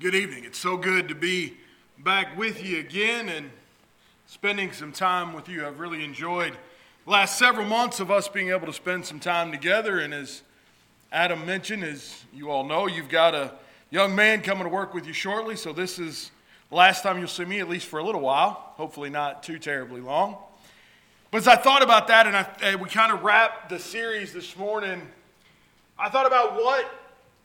Good evening. It's so good to be back with you again and spending some time with you. I've really enjoyed the last several months of us being able to spend some time together. And as Adam mentioned, as you all know, you've got a young man coming to work with you shortly. So this is the last time you'll see me, at least for a little while. Hopefully, not too terribly long. But as I thought about that and I, we kind of wrapped the series this morning, I thought about what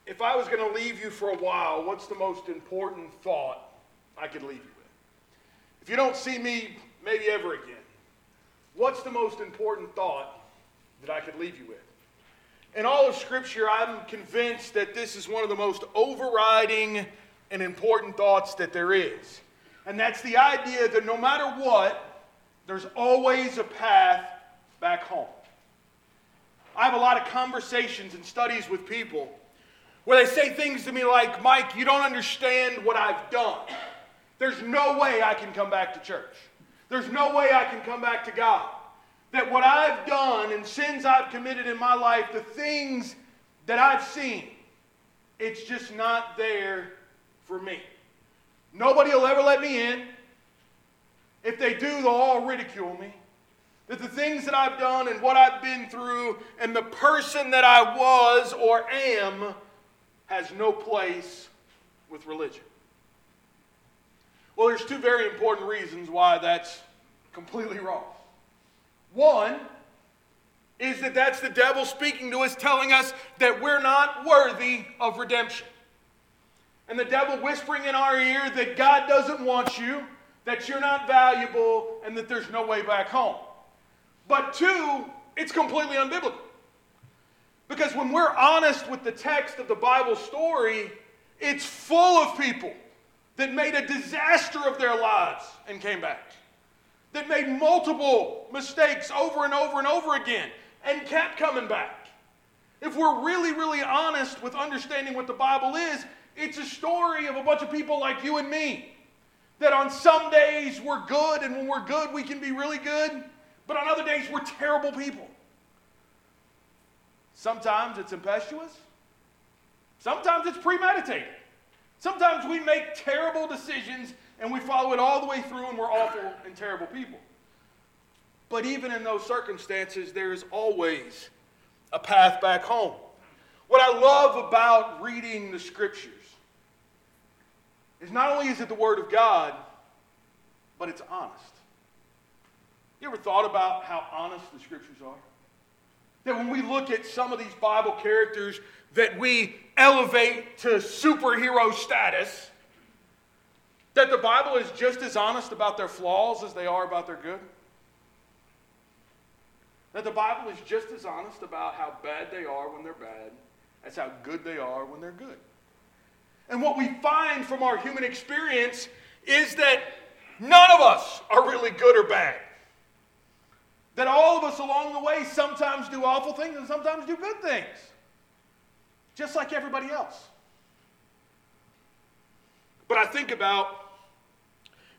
if I was going to leave you for a while, what's the most important thought I could leave you with? If you don't see me maybe ever again, what's the most important thought that I could leave you with? In all of Scripture, I'm convinced that this is one of the most overriding and important thoughts that there is. And that's the idea that no matter what, there's always a path back home. I have a lot of conversations and studies with people where they say things to me like, Mike, you don't understand what I've done. There's no way I can come back to church. There's no way I can come back to God. That what I've done and sins I've committed in my life, the things that I've seen, it's just not there for me. Nobody will ever let me in. If they do, they'll all ridicule me. That the things that I've done and what I've been through and the person that I was or am has no place with religion. Well, there's two very important reasons why that's completely wrong. One is that that's the devil speaking to us, telling us that we're not worthy of redemption. And the devil whispering in our ear that God doesn't want you, that you're not valuable, and that there's no way back home. But two, it's completely unbiblical. Because when we're honest with the text of the Bible story, it's full of people that made a disaster of their lives and came back, that made multiple mistakes over and over and over again and kept coming back. If we're really, really honest with understanding what the Bible is, it's a story of a bunch of people like you and me. That on some days we're good, and when we're good, we can be really good, but on other days we're terrible people. Sometimes it's impetuous. Sometimes it's premeditated. Sometimes we make terrible decisions and we follow it all the way through and we're awful and terrible people. But even in those circumstances, there is always a path back home. What I love about reading the scriptures is not only is it the Word of God, but it's honest. You ever thought about how honest the scriptures are? That when we look at some of these Bible characters that we elevate to superhero status, that the Bible is just as honest about their flaws as they are about their good? That the Bible is just as honest about how bad they are when they're bad as how good they are when they're good. And what we find from our human experience is that none of us are really good or bad. That all of us along the way sometimes do awful things and sometimes do good things, just like everybody else. But I think about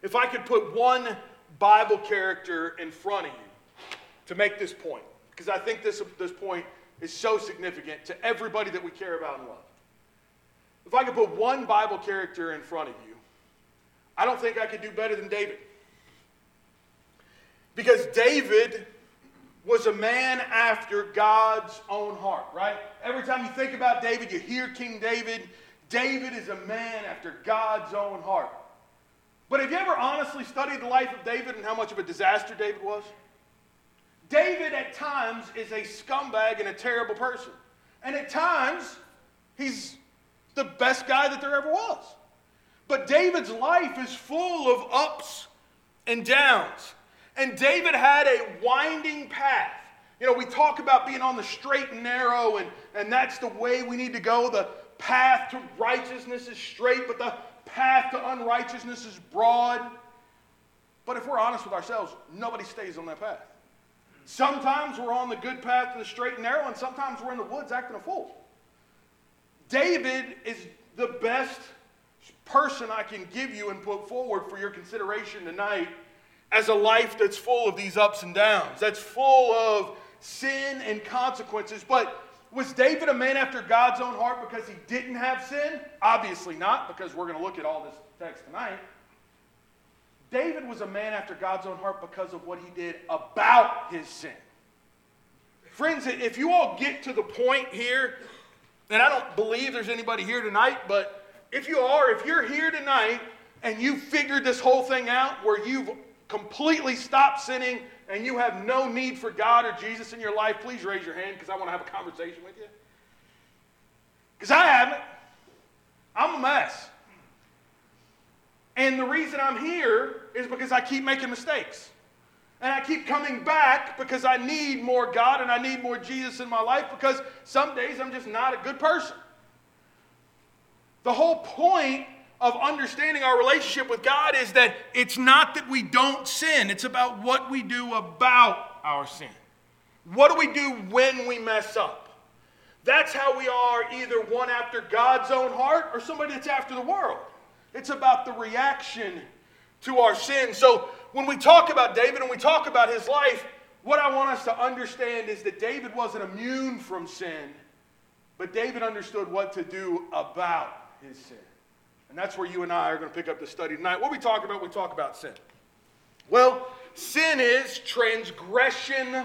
if I could put one Bible character in front of you to make this point, because I think this, this point is so significant to everybody that we care about and love. If I could put one Bible character in front of you, I don't think I could do better than David. Because David was a man after God's own heart, right? Every time you think about David, you hear King David. David is a man after God's own heart. But have you ever honestly studied the life of David and how much of a disaster David was? David, at times, is a scumbag and a terrible person. And at times, he's the best guy that there ever was. But David's life is full of ups and downs. And David had a winding path. You know, we talk about being on the straight and narrow, and, and that's the way we need to go. The path to righteousness is straight, but the path to unrighteousness is broad. But if we're honest with ourselves, nobody stays on that path. Sometimes we're on the good path to the straight and narrow, and sometimes we're in the woods acting a fool. David is the best person I can give you and put forward for your consideration tonight as a life that's full of these ups and downs, that's full of sin and consequences. But Was David a man after God's own heart because he didn't have sin? Obviously not, because we're going to look at all this text tonight. David was a man after God's own heart because of what he did about his sin. Friends, if you all get to the point here, and I don't believe there's anybody here tonight, but if you are, if you're here tonight and you figured this whole thing out where you've completely stop sinning and you have no need for God or Jesus in your life, please raise your hand because I want to have a conversation with you. Because I haven't. I'm a mess. And the reason I'm here is because I keep making mistakes. And I keep coming back because I need more God and I need more Jesus in my life because some days I'm just not a good person. The whole point of understanding our relationship with God is that it's not that we don't sin, it's about what we do about our sin. What do we do when we mess up? That's how we are either one after God's own heart or somebody that's after the world. It's about the reaction to our sin. So when we talk about David and we talk about his life, what I want us to understand is that David wasn't immune from sin, but David understood what to do about his sin. And that's where you and I are going to pick up the study tonight. What we talk about, we talk about sin. Well, sin is transgression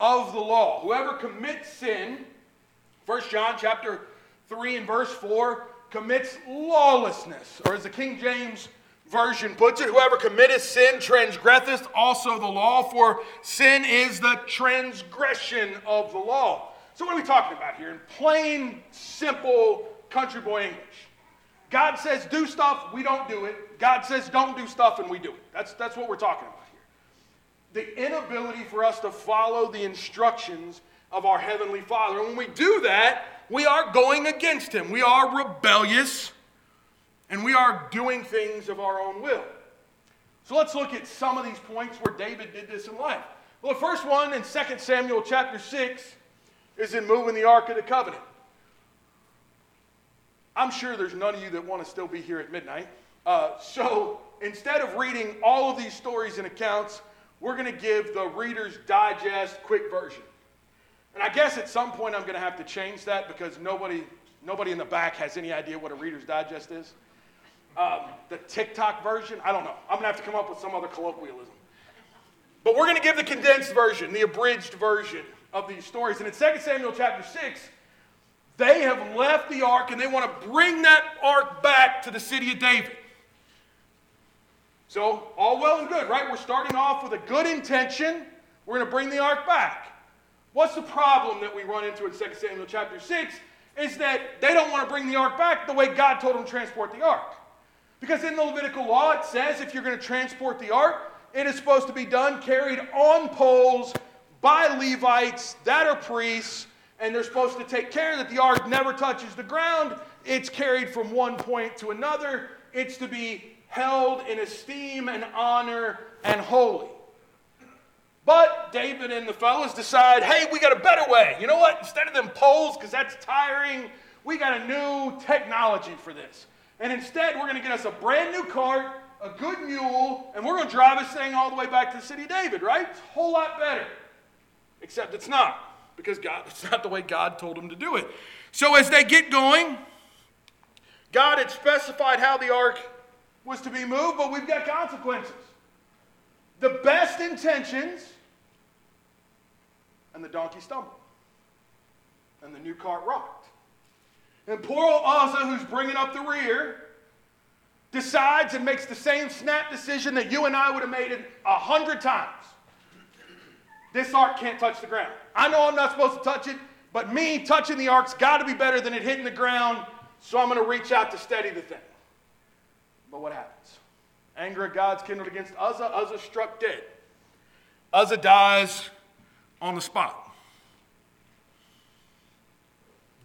of the law. Whoever commits sin, 1 John chapter 3 and verse 4, commits lawlessness. Or as the King James Version puts it, whoever committeth sin transgresseth also the law, for sin is the transgression of the law. So, what are we talking about here? In plain, simple country boy English. God says do stuff, we don't do it. God says don't do stuff, and we do it. That's, that's what we're talking about here. The inability for us to follow the instructions of our Heavenly Father. And when we do that, we are going against Him. We are rebellious, and we are doing things of our own will. So let's look at some of these points where David did this in life. Well, the first one in 2 Samuel chapter 6 is in moving the Ark of the Covenant. I'm sure there's none of you that want to still be here at midnight. Uh, so instead of reading all of these stories and accounts, we're going to give the Reader's Digest quick version. And I guess at some point I'm going to have to change that because nobody, nobody in the back has any idea what a Reader's Digest is. Um, the TikTok version, I don't know. I'm going to have to come up with some other colloquialism. But we're going to give the condensed version, the abridged version of these stories. And in 2 Samuel chapter 6, they have left the ark and they want to bring that ark back to the city of David. So, all well and good, right? We're starting off with a good intention. We're going to bring the ark back. What's the problem that we run into in 2 Samuel chapter 6? Is that they don't want to bring the ark back the way God told them to transport the ark. Because in the Levitical law, it says if you're going to transport the ark, it is supposed to be done carried on poles by Levites that are priests and they're supposed to take care that the ark never touches the ground. It's carried from one point to another. It's to be held in esteem and honor and holy. But David and the fellows decide, hey, we got a better way. You know what? Instead of them poles, because that's tiring, we got a new technology for this. And instead, we're going to get us a brand new cart, a good mule, and we're going to drive this thing all the way back to the city of David, right? It's a whole lot better. Except it's not because God, it's not the way God told him to do it. So as they get going, God had specified how the ark was to be moved, but we've got consequences. The best intentions, and the donkey stumbled, and the new cart rocked. And poor old Uzzah, who's bringing up the rear, decides and makes the same snap decision that you and I would have made it a hundred times. This ark can't touch the ground. I know I'm not supposed to touch it, but me touching the ark's got to be better than it hitting the ground, so I'm going to reach out to steady the thing. But what happens? Anger of God's kindled against Uzzah. Uzzah struck dead. Uzzah dies on the spot.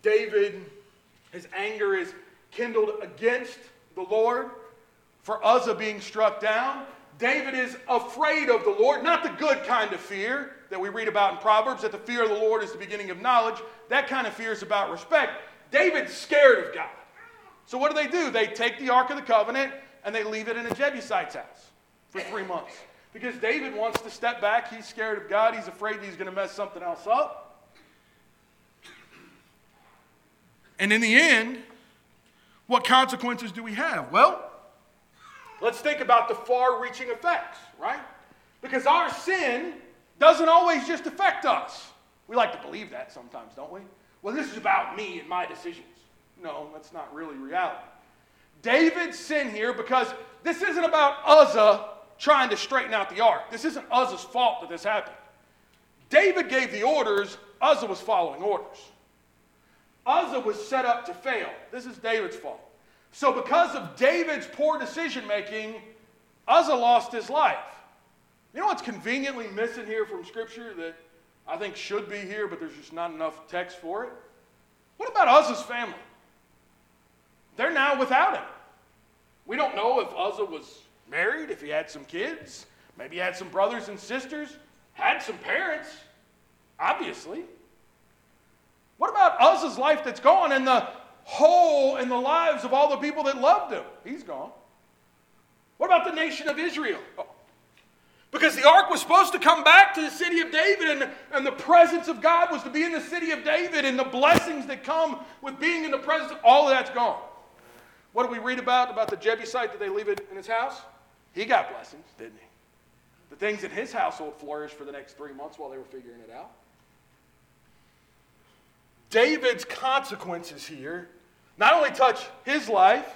David, his anger is kindled against the Lord for Uzzah being struck down. David is afraid of the Lord, not the good kind of fear that we read about in Proverbs, that the fear of the Lord is the beginning of knowledge. That kind of fear is about respect. David's scared of God. So what do they do? They take the Ark of the Covenant and they leave it in a Jebusite's house for three months. Because David wants to step back. He's scared of God. He's afraid he's going to mess something else up. And in the end, what consequences do we have? Well, let's think about the far reaching effects, right? Because our sin doesn't always just affect us. We like to believe that sometimes, don't we? Well, this is about me and my decisions. No, that's not really reality. David's sin here because this isn't about Uzzah trying to straighten out the ark. This isn't Uzzah's fault that this happened. David gave the orders, Uzzah was following orders. Uzzah was set up to fail. This is David's fault. So, because of David's poor decision making, Uzzah lost his life. You know what's conveniently missing here from Scripture that I think should be here, but there's just not enough text for it? What about Uzzah's family? They're now without him. We don't know if Uzzah was married, if he had some kids, maybe he had some brothers and sisters, had some parents, obviously. What about Uzzah's life that's gone and the hole in the lives of all the people that loved him? He's gone. What about the nation of Israel? Oh. Because the ark was supposed to come back to the city of David, and, and the presence of God was to be in the city of David, and the blessings that come with being in the presence, of, all of that's gone. What do we read about? About the Jebusite? Did they leave it in his house? He got blessings, didn't he? The things in his household flourished for the next three months while they were figuring it out. David's consequences here not only touch his life,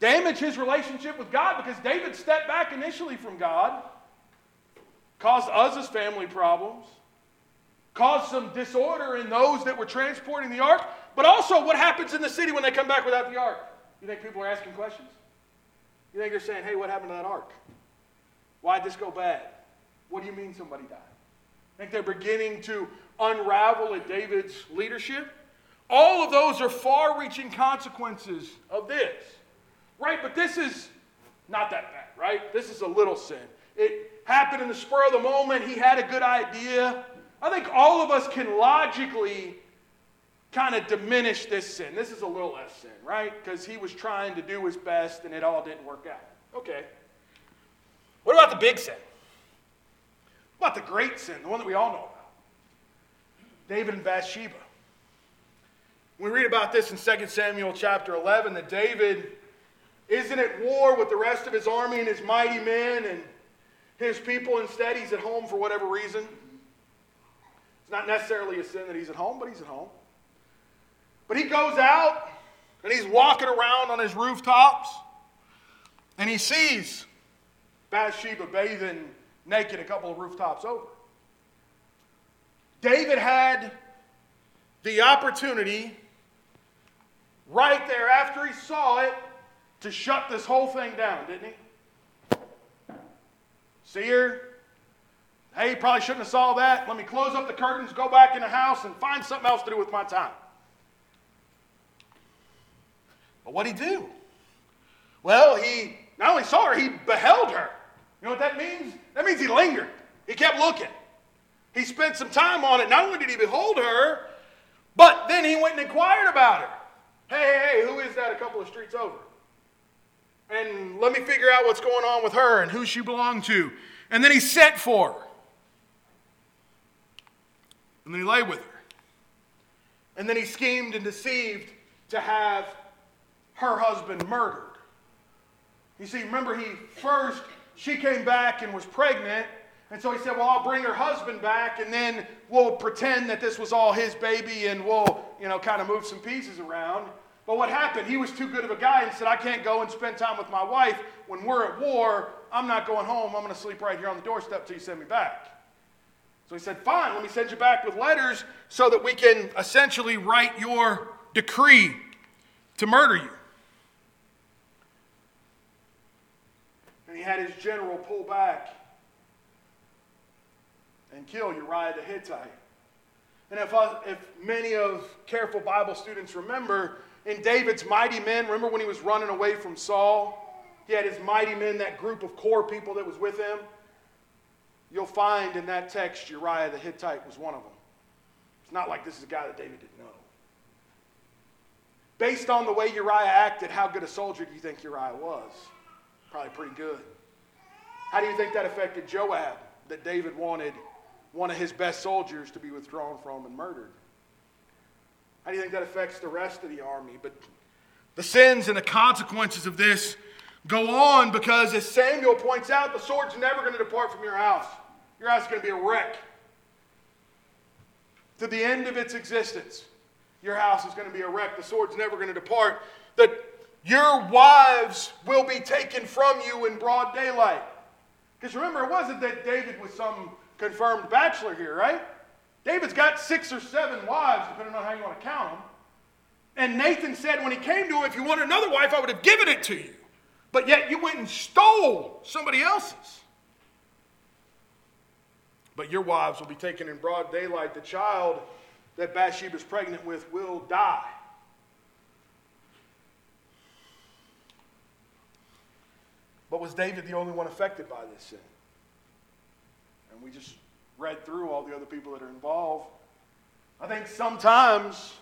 damage his relationship with God because David stepped back initially from God, caused Uzzah's family problems, caused some disorder in those that were transporting the ark, but also what happens in the city when they come back without the ark. You think people are asking questions? You think they're saying, hey, what happened to that ark? Why'd this go bad? What do you mean somebody died? I think they're beginning to unravel at David's leadership. All of those are far reaching consequences of this. Right? But this is not that bad, right? This is a little sin. It happened in the spur of the moment. He had a good idea. I think all of us can logically kind of diminish this sin. This is a little less sin, right? Because he was trying to do his best and it all didn't work out. Okay. What about the big sin? What about the great sin, the one that we all know about? David and Bathsheba. We read about this in 2 Samuel chapter 11 that David isn't at war with the rest of his army and his mighty men and his people. Instead, he's at home for whatever reason. It's not necessarily a sin that he's at home, but he's at home. But he goes out and he's walking around on his rooftops and he sees Bathsheba bathing naked a couple of rooftops over. David had the opportunity right there after he saw it to shut this whole thing down, didn't he? See her? Hey, you probably shouldn't have saw that. Let me close up the curtains, go back in the house, and find something else to do with my time. But what'd he do? Well, he not only saw her, he beheld her. You know what that means? That means he lingered. He kept looking. He spent some time on it. Not only did he behold her, but then he went and inquired about her. Hey, hey, hey, who is that a couple of streets over? And let me figure out what's going on with her and who she belonged to. And then he sent for her. And then he lay with her. And then he schemed and deceived to have her husband murdered. You see, remember, he first, she came back and was pregnant. And so he said, Well, I'll bring her husband back, and then we'll pretend that this was all his baby, and we'll, you know, kind of move some pieces around. But what happened? He was too good of a guy and said, I can't go and spend time with my wife. When we're at war, I'm not going home. I'm going to sleep right here on the doorstep till you send me back. So he said, Fine, let me send you back with letters so that we can essentially write your decree to murder you. and he had his general pull back and kill Uriah the Hittite. And if, uh, if many of careful Bible students remember, in David's mighty men, remember when he was running away from Saul? He had his mighty men, that group of core people that was with him. You'll find in that text Uriah the Hittite was one of them. It's not like this is a guy that David didn't know. Based on the way Uriah acted, how good a soldier do you think Uriah was? Probably pretty good. How do you think that affected Joab, that David wanted one of his best soldiers to be withdrawn from and murdered? How do you think that affects the rest of the army? But the sins and the consequences of this go on because, as Samuel points out, the sword's never going to depart from your house. Your house is going to be a wreck. To the end of its existence, your house is going to be a wreck. The sword's never going to depart. That your wives will be taken from you in broad daylight. Because remember, it wasn't that David was some confirmed bachelor here, right? David's got six or seven wives, depending on how you want to count them. And Nathan said when he came to him, If you wanted another wife, I would have given it to you. But yet you went and stole somebody else's. But your wives will be taken in broad daylight. The child that Bathsheba is pregnant with will die. But was David the only one affected by this sin? And we just read through all the other people that are involved. I think sometimes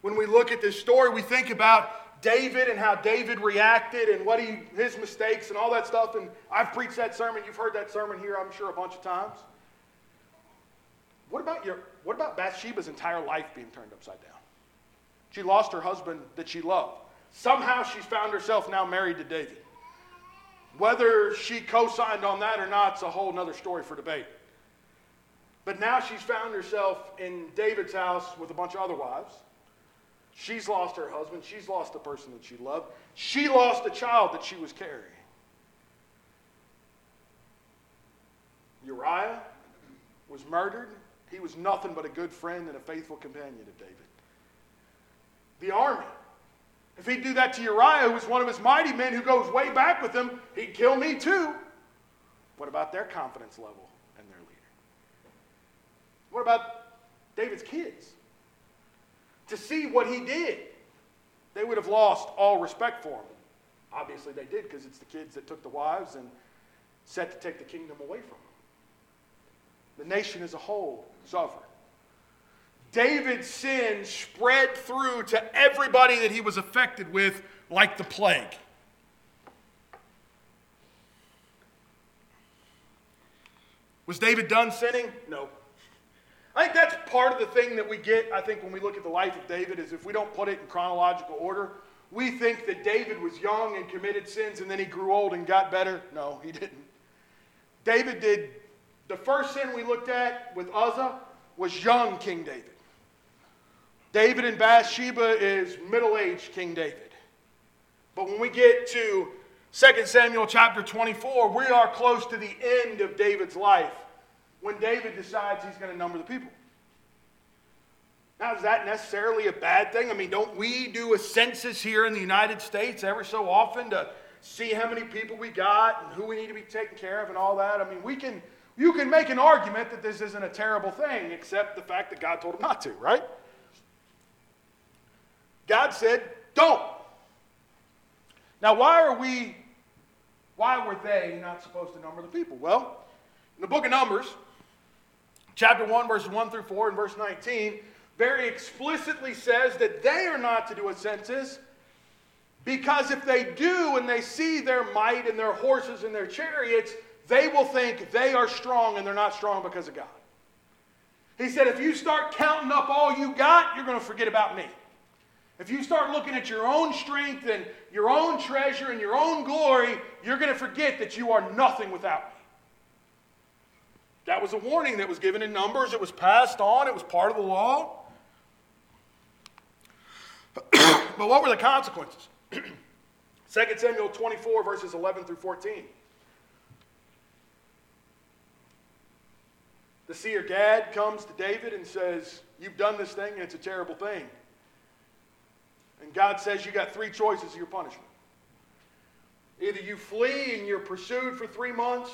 when we look at this story, we think about David and how David reacted and what he his mistakes and all that stuff. And I've preached that sermon. You've heard that sermon here, I'm sure, a bunch of times. What about your what about Bathsheba's entire life being turned upside down? She lost her husband that she loved. Somehow she's found herself now married to David. Whether she co signed on that or not is a whole other story for debate. But now she's found herself in David's house with a bunch of other wives. She's lost her husband. She's lost the person that she loved. She lost the child that she was carrying. Uriah was murdered. He was nothing but a good friend and a faithful companion of David. The army. If he'd do that to Uriah, who was one of his mighty men who goes way back with him, he'd kill me too. What about their confidence level and their leader? What about David's kids? to see what he did, they would have lost all respect for him. Obviously, they did because it's the kids that took the wives and set to take the kingdom away from them. The nation as a whole suffered. David's sin spread through to everybody that he was affected with like the plague. Was David done sinning? No. I think that's part of the thing that we get, I think, when we look at the life of David, is if we don't put it in chronological order, we think that David was young and committed sins and then he grew old and got better. No, he didn't. David did, the first sin we looked at with Uzzah was young King David. David and Bathsheba is middle aged King David. But when we get to 2 Samuel chapter 24, we are close to the end of David's life when David decides he's going to number the people. Now, is that necessarily a bad thing? I mean, don't we do a census here in the United States every so often to see how many people we got and who we need to be taking care of and all that? I mean, we can, you can make an argument that this isn't a terrible thing, except the fact that God told him not to, right? God said, don't. Now, why are we, why were they not supposed to number the people? Well, in the book of Numbers, chapter 1, verses 1 through 4, and verse 19, very explicitly says that they are not to do a census because if they do and they see their might and their horses and their chariots, they will think they are strong and they're not strong because of God. He said, if you start counting up all you got, you're going to forget about me. If you start looking at your own strength and your own treasure and your own glory, you're going to forget that you are nothing without me. That was a warning that was given in Numbers. It was passed on, it was part of the law. but what were the consequences? 2 Samuel 24, verses 11 through 14. The seer Gad comes to David and says, You've done this thing and it's a terrible thing. And God says, You got three choices of your punishment. Either you flee and you're pursued for three months,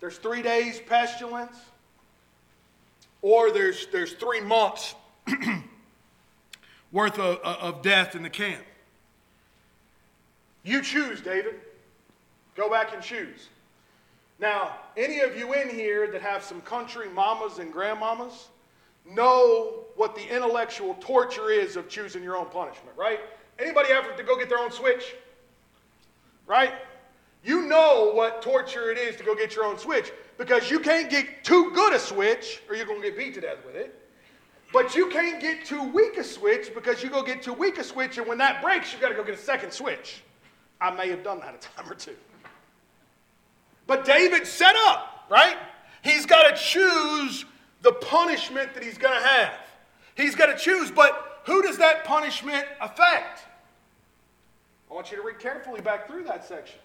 there's three days pestilence, or there's, there's three months worth of, uh, of death in the camp. You choose, David. Go back and choose. Now, any of you in here that have some country mamas and grandmamas know what the intellectual torture is of choosing your own punishment, right? Anybody ever to go get their own switch? Right? You know what torture it is to go get your own switch because you can't get too good a switch or you're going to get beat to death with it. But you can't get too weak a switch because you go get too weak a switch, and when that breaks, you got to go get a second switch. I may have done that a time or two. But David set up, right? He's got to choose the punishment that he's going to have. He's got to choose, but who does that punishment affect? I want you to read carefully back through that section.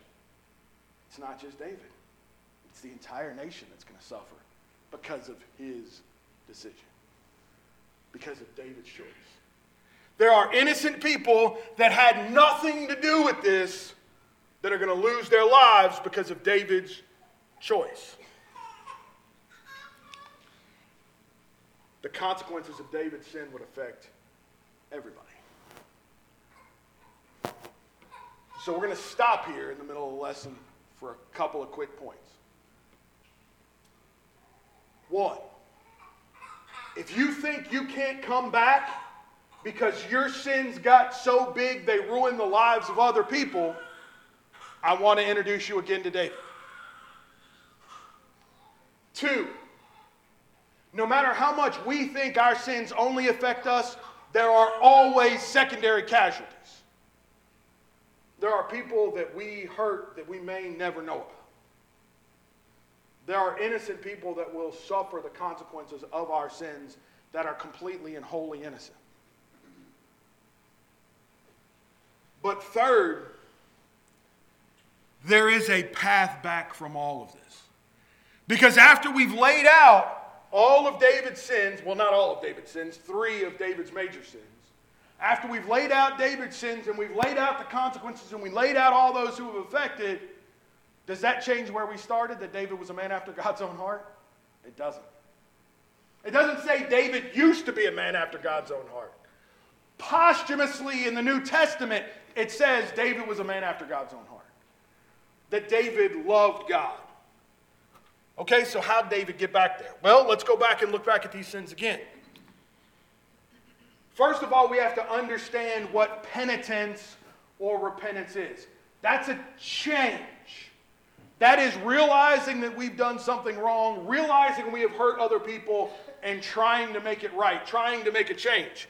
It's not just David, it's the entire nation that's going to suffer because of his decision, because of David's choice. There are innocent people that had nothing to do with this that are going to lose their lives because of David's choice. The consequences of David's sin would affect everybody. So we're going to stop here in the middle of the lesson for a couple of quick points. One, if you think you can't come back because your sins got so big they ruined the lives of other people, I want to introduce you again to David. Two, no matter how much we think our sins only affect us, there are always secondary casualties. There are people that we hurt that we may never know about. There are innocent people that will suffer the consequences of our sins that are completely and wholly innocent. But third, there is a path back from all of this. Because after we've laid out all of David's sins, well, not all of David's sins, three of David's major sins, after we've laid out David's sins and we've laid out the consequences and we laid out all those who have affected, does that change where we started that David was a man after God's own heart? It doesn't. It doesn't say David used to be a man after God's own heart. Posthumously in the New Testament, it says David was a man after God's own heart. That David loved God. Okay, so how did David get back there? Well, let's go back and look back at these sins again. First of all, we have to understand what penitence or repentance is. That's a change. That is realizing that we've done something wrong, realizing we have hurt other people, and trying to make it right, trying to make a change.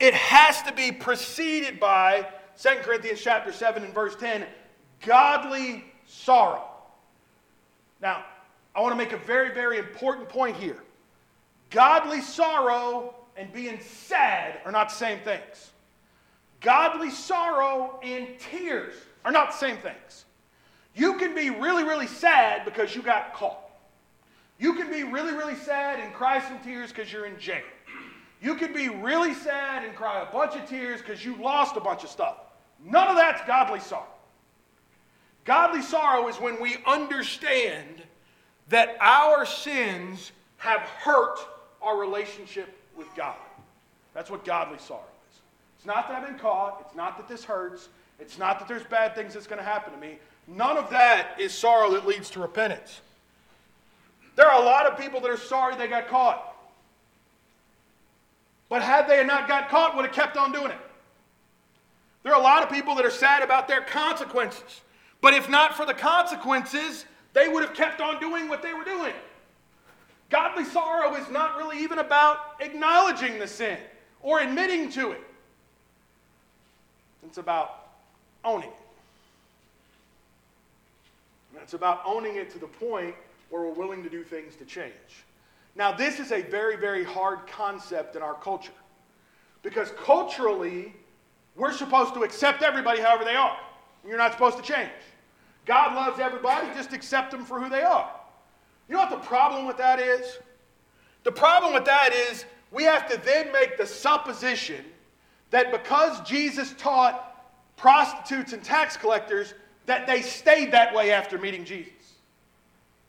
It has to be preceded by 2 Corinthians chapter 7 and verse 10, godly sorrow. Now, I want to make a very, very important point here. Godly sorrow and being sad are not the same things. Godly sorrow and tears are not the same things. You can be really, really sad because you got caught. You can be really, really sad and cry some tears because you're in jail. You can be really sad and cry a bunch of tears because you lost a bunch of stuff. None of that's godly sorrow. Godly sorrow is when we understand that our sins have hurt our relationship with God. That's what godly sorrow is. It's not that I've been caught. It's not that this hurts. It's not that there's bad things that's going to happen to me. None of that is sorrow that leads to repentance. There are a lot of people that are sorry they got caught. But had they not got caught, would have kept on doing it. There are a lot of people that are sad about their consequences. But if not for the consequences, they would have kept on doing what they were doing. Godly sorrow is not really even about acknowledging the sin or admitting to it, it's about owning it. And it's about owning it to the point where we're willing to do things to change. Now, this is a very, very hard concept in our culture because culturally, we're supposed to accept everybody however they are. You're not supposed to change. God loves everybody, just accept them for who they are. You know what the problem with that is? The problem with that is we have to then make the supposition that because Jesus taught prostitutes and tax collectors, that they stayed that way after meeting Jesus.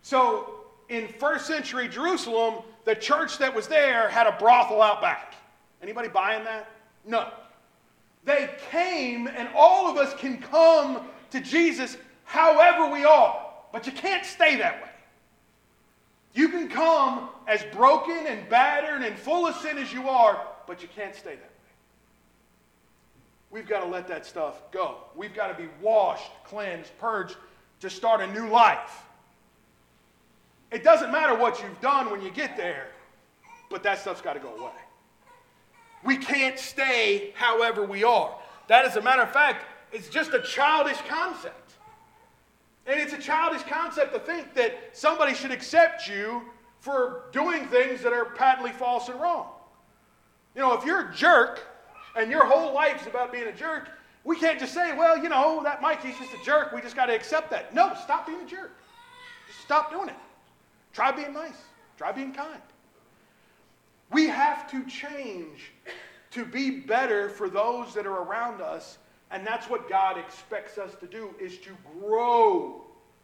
So in first century Jerusalem, the church that was there had a brothel out back. Anybody buying that? No. They came, and all of us can come to Jesus however we are, but you can't stay that way. You can come as broken and battered and full of sin as you are, but you can't stay that way. We've got to let that stuff go. We've got to be washed, cleansed, purged to start a new life. It doesn't matter what you've done when you get there, but that stuff's got to go away. we can't stay however we are. That, as a matter of fact, is just a childish concept. And it's a childish concept to think that somebody should accept you for doing things that are patently false and wrong. You know, if you're a jerk and your whole life's about being a jerk, we can't just say, well, you know, that Mikey's just a jerk. We just got to accept that. No, stop being a jerk. Just stop doing it. Try being nice. Try being kind. We have to change to be better for those that are around us, and that's what God expects us to do is to grow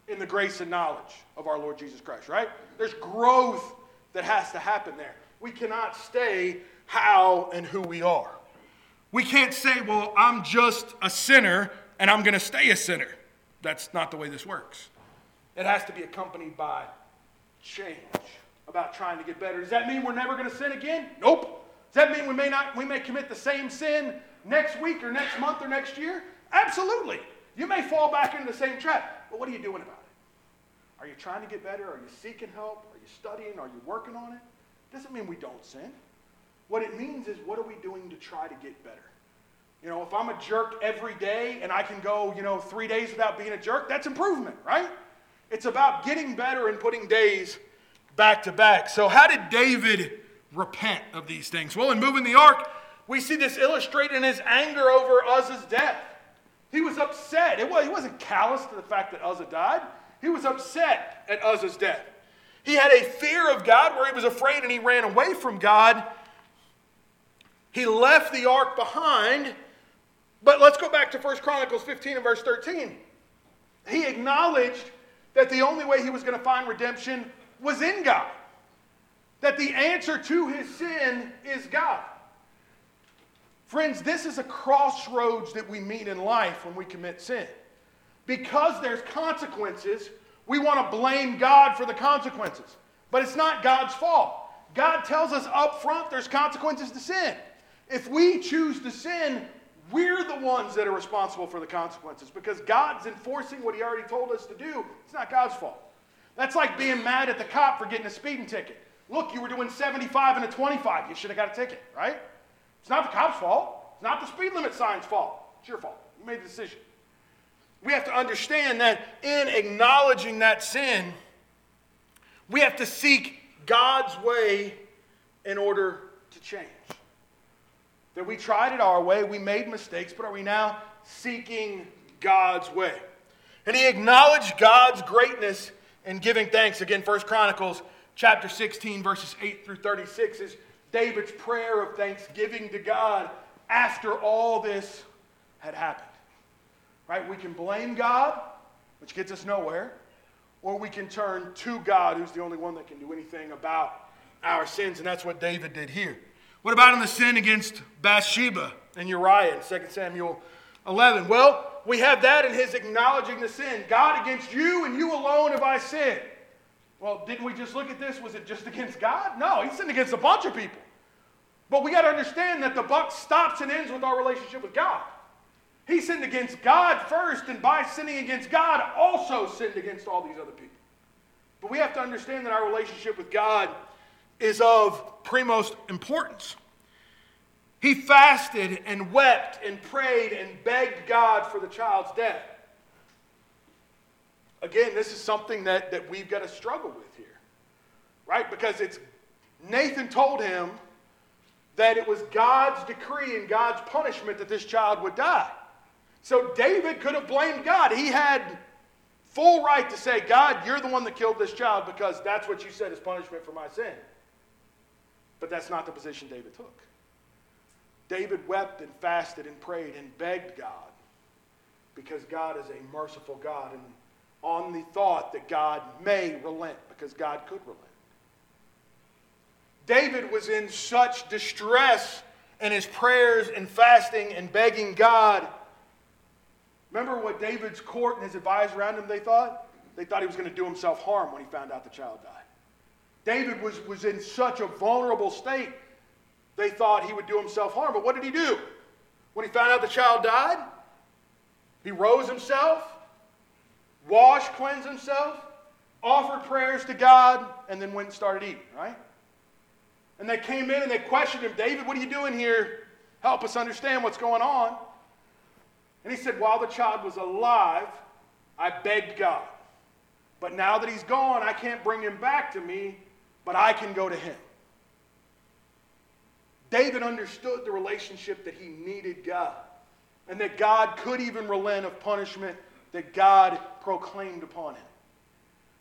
in the grace and knowledge of our Lord Jesus Christ, right? There's growth that has to happen there. We cannot stay how and who we are. We can't say, well, I'm just a sinner and I'm going to stay a sinner. That's not the way this works. It has to be accompanied by change about trying to get better. Does that mean we're never going to sin again? Nope. Does that mean we may not we may commit the same sin next week or next month or next year? Absolutely. You may fall back into the same trap. But what are you doing about it? Are you trying to get better? Are you seeking help? Are you studying? Are you working on it? Doesn't mean we don't sin. What it means is what are we doing to try to get better? You know, if I'm a jerk every day and I can go, you know, three days without being a jerk, that's improvement, right? It's about getting better and putting days back to back. So, how did David repent of these things? Well, in moving the ark, we see this illustrated in his anger over Uzzah's death. He was upset. It was, he wasn't callous to the fact that Uzzah died, he was upset at Uzzah's death. He had a fear of God where he was afraid and he ran away from God. He left the ark behind. But let's go back to 1 Chronicles 15 and verse 13. He acknowledged that the only way he was going to find redemption was in God. That the answer to his sin is God. Friends, this is a crossroads that we meet in life when we commit sin. Because there's consequences, we want to blame God for the consequences. But it's not God's fault. God tells us up front there's consequences to sin. If we choose to sin, we're the ones that are responsible for the consequences because God's enforcing what He already told us to do. It's not God's fault. That's like being mad at the cop for getting a speeding ticket. Look, you were doing 75 and a 25. You should have got a ticket, right? It's not the cop's fault. It's not the speed limit sign's fault. It's your fault. You made the decision. We have to understand that in acknowledging that sin, we have to seek God's way in order to change. That we tried it our way, we made mistakes, but are we now seeking God's way? And he acknowledged God's greatness in giving thanks. Again, First Chronicles chapter 16, verses 8 through 36 is David's prayer of thanksgiving to God after all this had happened. Right? We can blame God, which gets us nowhere, or we can turn to God, who's the only one that can do anything about our sins, and that's what David did here. What about in the sin against Bathsheba and Uriah in 2 Samuel 11? Well, we have that in his acknowledging the sin. God, against you and you alone have I sinned. Well, didn't we just look at this? Was it just against God? No, he sinned against a bunch of people. But we got to understand that the buck stops and ends with our relationship with God. He sinned against God first, and by sinning against God, also sinned against all these other people. But we have to understand that our relationship with God is of premost importance. He fasted and wept and prayed and begged God for the child's death. Again, this is something that, that we've got to struggle with here, right? Because it's Nathan told him that it was God's decree and God's punishment that this child would die. So David could have blamed God. He had full right to say, God, you're the one that killed this child because that's what you said is punishment for my sin. But that's not the position David took. David wept and fasted and prayed and begged God because God is a merciful God and on the thought that God may relent because God could relent. David was in such distress in his prayers and fasting and begging God. Remember what David's court and his advisors around him they thought? They thought he was going to do himself harm when he found out the child died. David was, was in such a vulnerable state, they thought he would do himself harm. But what did he do? When he found out the child died, he rose himself, washed, cleansed himself, offered prayers to God, and then went and started eating, right? And they came in and they questioned him David, what are you doing here? Help us understand what's going on. And he said, While the child was alive, I begged God. But now that he's gone, I can't bring him back to me, but I can go to him. David understood the relationship that he needed God and that God could even relent of punishment that God proclaimed upon him.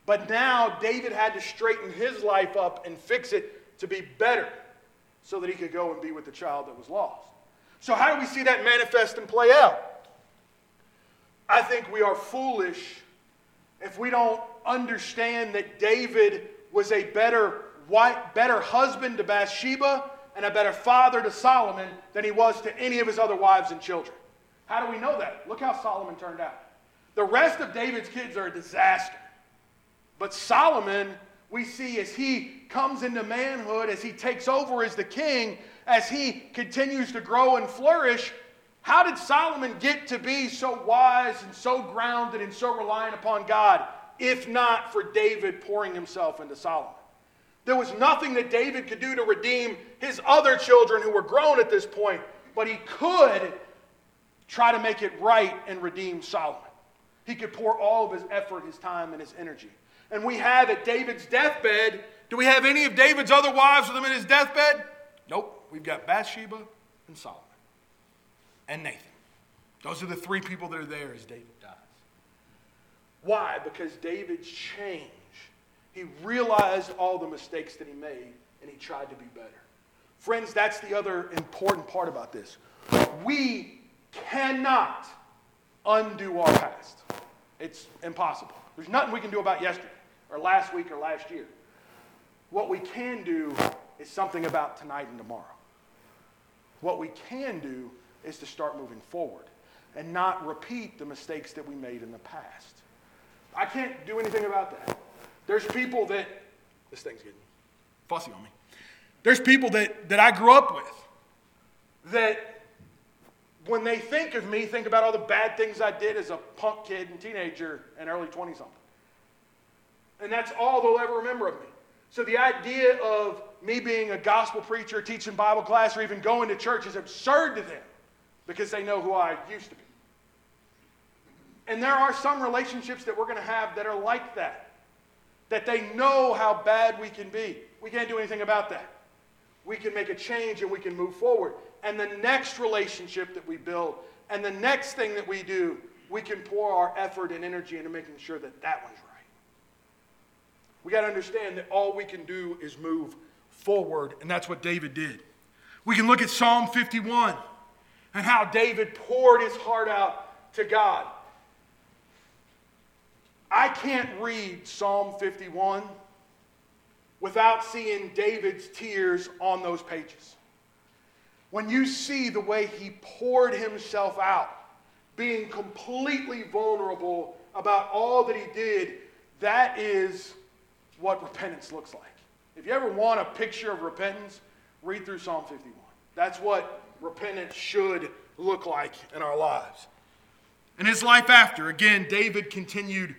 But now David had to straighten his life up and fix it to be better so that he could go and be with the child that was lost. So, how do we see that manifest and play out? I think we are foolish if we don't understand that David was a better, wife, better husband to Bathsheba and a better father to Solomon than he was to any of his other wives and children. How do we know that? Look how Solomon turned out. The rest of David's kids are a disaster. But Solomon, we see as he comes into manhood, as he takes over as the king, as he continues to grow and flourish, how did Solomon get to be so wise and so grounded and so reliant upon God, if not for David pouring himself into Solomon? There was nothing that David could do to redeem his other children who were grown at this point, but he could try to make it right and redeem Solomon. He could pour all of his effort, his time, and his energy. And we have at David's deathbed, do we have any of David's other wives with him in his deathbed? Nope. We've got Bathsheba and Solomon and Nathan. Those are the three people that are there as David dies. Why? Because David changed. He realized all the mistakes that he made and he tried to be better. Friends, that's the other important part about this. We cannot undo our past. It's impossible. There's nothing we can do about yesterday or last week or last year. What we can do is something about tonight and tomorrow. What we can do is to start moving forward and not repeat the mistakes that we made in the past. I can't do anything about that. There's people that, this thing's getting fussy on me. There's people that, that I grew up with that when they think of me, think about all the bad things I did as a punk kid and teenager and early 20 something. And that's all they'll ever remember of me. So the idea of me being a gospel preacher, teaching Bible class, or even going to church is absurd to them because they know who I used to be. And there are some relationships that we're going to have that are like that, that they know how bad we can be. We can't do anything about that. We can make a change and we can move forward and the next relationship that we build and the next thing that we do, we can pour our effort and energy into making sure that that one's right. We got to understand that all we can do is move forward, and that's what David did. We can look at Psalm 51 and how David poured his heart out to God. I can't read Psalm 51 without seeing David's tears on those pages when you see the way he poured himself out, being completely vulnerable about all that he did, that is what repentance looks like. If you ever want a picture of repentance, read through Psalm 51. That's what repentance should look like in our lives. In his life after, again, David continued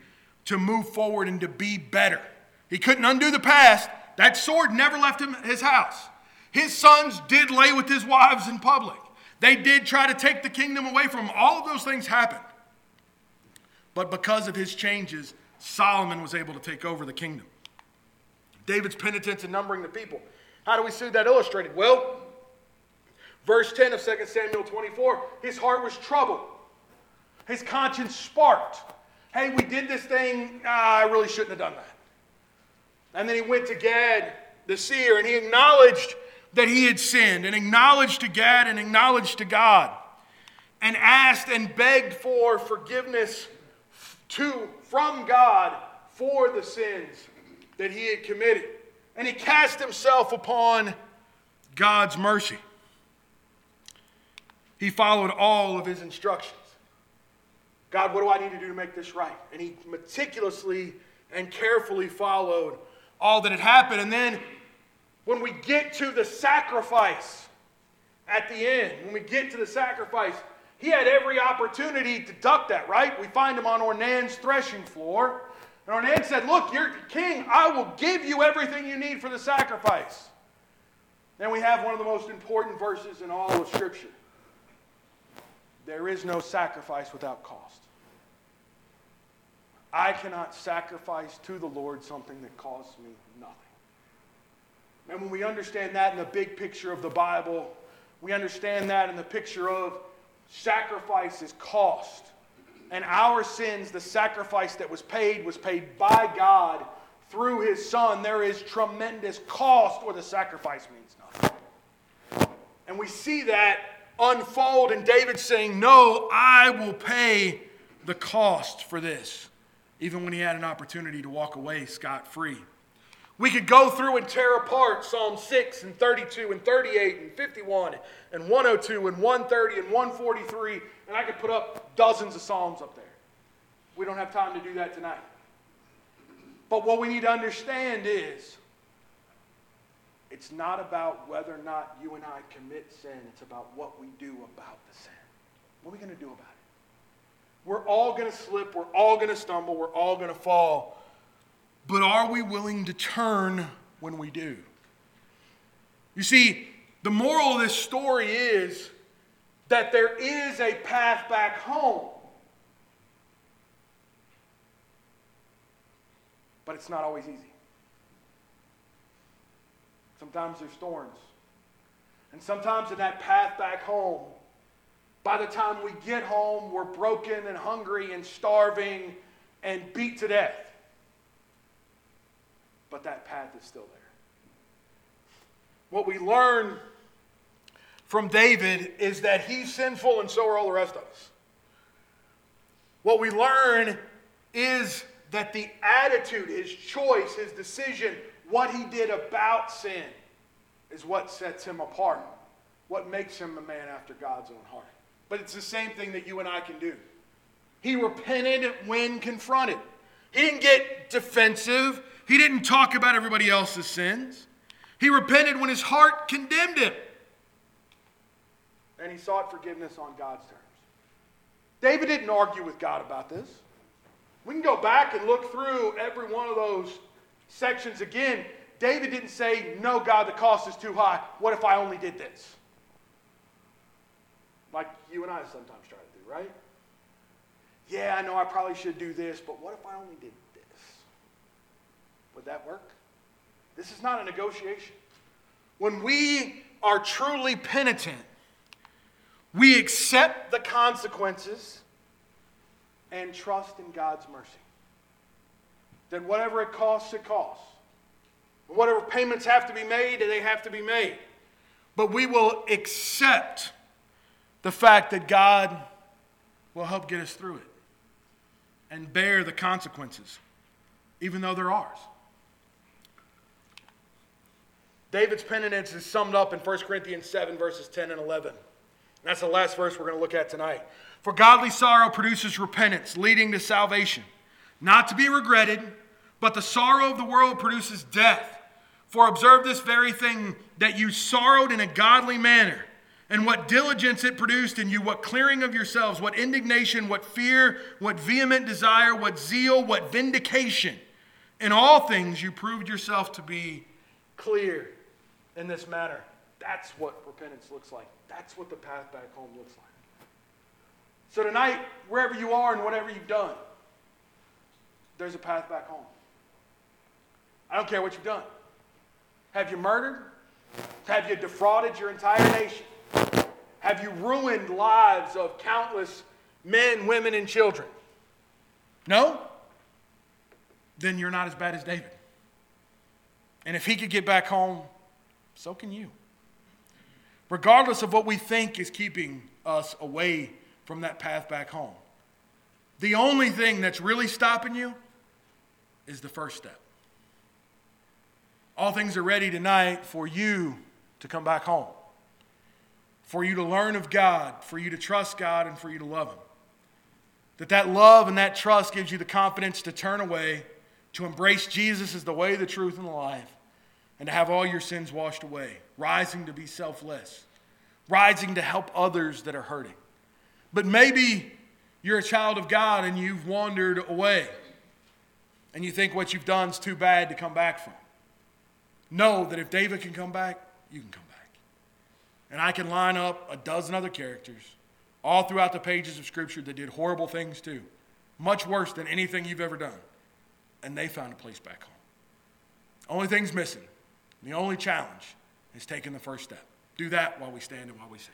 to move forward and to be better. He couldn't undo the past. That sword never left him his house. His sons did lay with his wives in public. They did try to take the kingdom away from him. All of those things happened. But because of his changes, Solomon was able to take over the kingdom. David's penitence and numbering the people. How do we see that illustrated? Well, verse 10 of 2 Samuel 24 his heart was troubled, his conscience sparked. Hey, we did this thing, ah, I really shouldn't have done that. And then he went to Gad, the seer, and he acknowledged that he had sinned and acknowledged to Gad and acknowledged to God and asked and begged for forgiveness to, from God for the sins that he had committed. And he cast himself upon God's mercy. He followed all of his instructions. God, what do I need to do to make this right? And he meticulously and carefully followed all that had happened. And then when we get to the sacrifice at the end, when we get to the sacrifice, he had every opportunity to duck that, right? We find him on Ornan's threshing floor. And Ornan said, Look, you're king. I will give you everything you need for the sacrifice. Then we have one of the most important verses in all of Scripture. There is no sacrifice without cost. I cannot sacrifice to the Lord something that costs me nothing. And when we understand that in the big picture of the Bible, we understand that in the picture of sacrifice is cost. And our sins, the sacrifice that was paid, was paid by God through his Son. There is tremendous cost, or the sacrifice means nothing. And we see that unfold in David saying, No, I will pay the cost for this even when he had an opportunity to walk away scot free. We could go through and tear apart Psalm 6 and 32 and 38 and 51 and 102 and 130 and 143, and I could put up dozens of Psalms up there. We don't have time to do that tonight. But what we need to understand is it's not about whether or not you and I commit sin, it's about what we do about the sin. What are we going to do about it? We're all going to slip, we're all going to stumble, we're all going to fall. But are we willing to turn when we do? You see, the moral of this story is that there is a path back home. But it's not always easy. Sometimes there's thorns. And sometimes in that path back home, by the time we get home, we're broken and hungry and starving and beat to death. But that path is still there. What we learn from David is that he's sinful and so are all the rest of us. What we learn is that the attitude, his choice, his decision, what he did about sin is what sets him apart, what makes him a man after God's own heart. But it's the same thing that you and I can do. He repented when confronted. He didn't get defensive. He didn't talk about everybody else's sins. He repented when his heart condemned him. And he sought forgiveness on God's terms. David didn't argue with God about this. We can go back and look through every one of those sections again. David didn't say, No, God, the cost is too high. What if I only did this? like you and I sometimes try to do, right? Yeah, I know I probably should do this, but what if I only did? Would that work? This is not a negotiation. When we are truly penitent, we accept the consequences and trust in God's mercy. That whatever it costs, it costs. Whatever payments have to be made, they have to be made. But we will accept the fact that God will help get us through it and bear the consequences, even though they're ours. David's penitence is summed up in 1 Corinthians 7, verses 10 and 11. And that's the last verse we're going to look at tonight. For godly sorrow produces repentance, leading to salvation, not to be regretted, but the sorrow of the world produces death. For observe this very thing that you sorrowed in a godly manner and what diligence it produced in you, what clearing of yourselves, what indignation, what fear, what vehement desire, what zeal, what vindication. In all things, you proved yourself to be clear in this matter. That's what repentance looks like. That's what the path back home looks like. So, tonight, wherever you are and whatever you've done, there's a path back home. I don't care what you've done. Have you murdered? Have you defrauded your entire nation? Have you ruined lives of countless men, women, and children? No? Then you're not as bad as David. And if he could get back home, so can you. Regardless of what we think is keeping us away from that path back home, the only thing that's really stopping you is the first step. All things are ready tonight for you to come back home for you to learn of God, for you to trust God, and for you to love Him. That that love and that trust gives you the confidence to turn away, to embrace Jesus as the way, the truth, and the life, and to have all your sins washed away, rising to be selfless, rising to help others that are hurting. But maybe you're a child of God and you've wandered away and you think what you've done is too bad to come back from. Know that if David can come back, you can come back. And I can line up a dozen other characters all throughout the pages of Scripture that did horrible things too, much worse than anything you've ever done. And they found a place back home. Only thing's missing the only challenge is taking the first step. Do that while we stand and while we sing.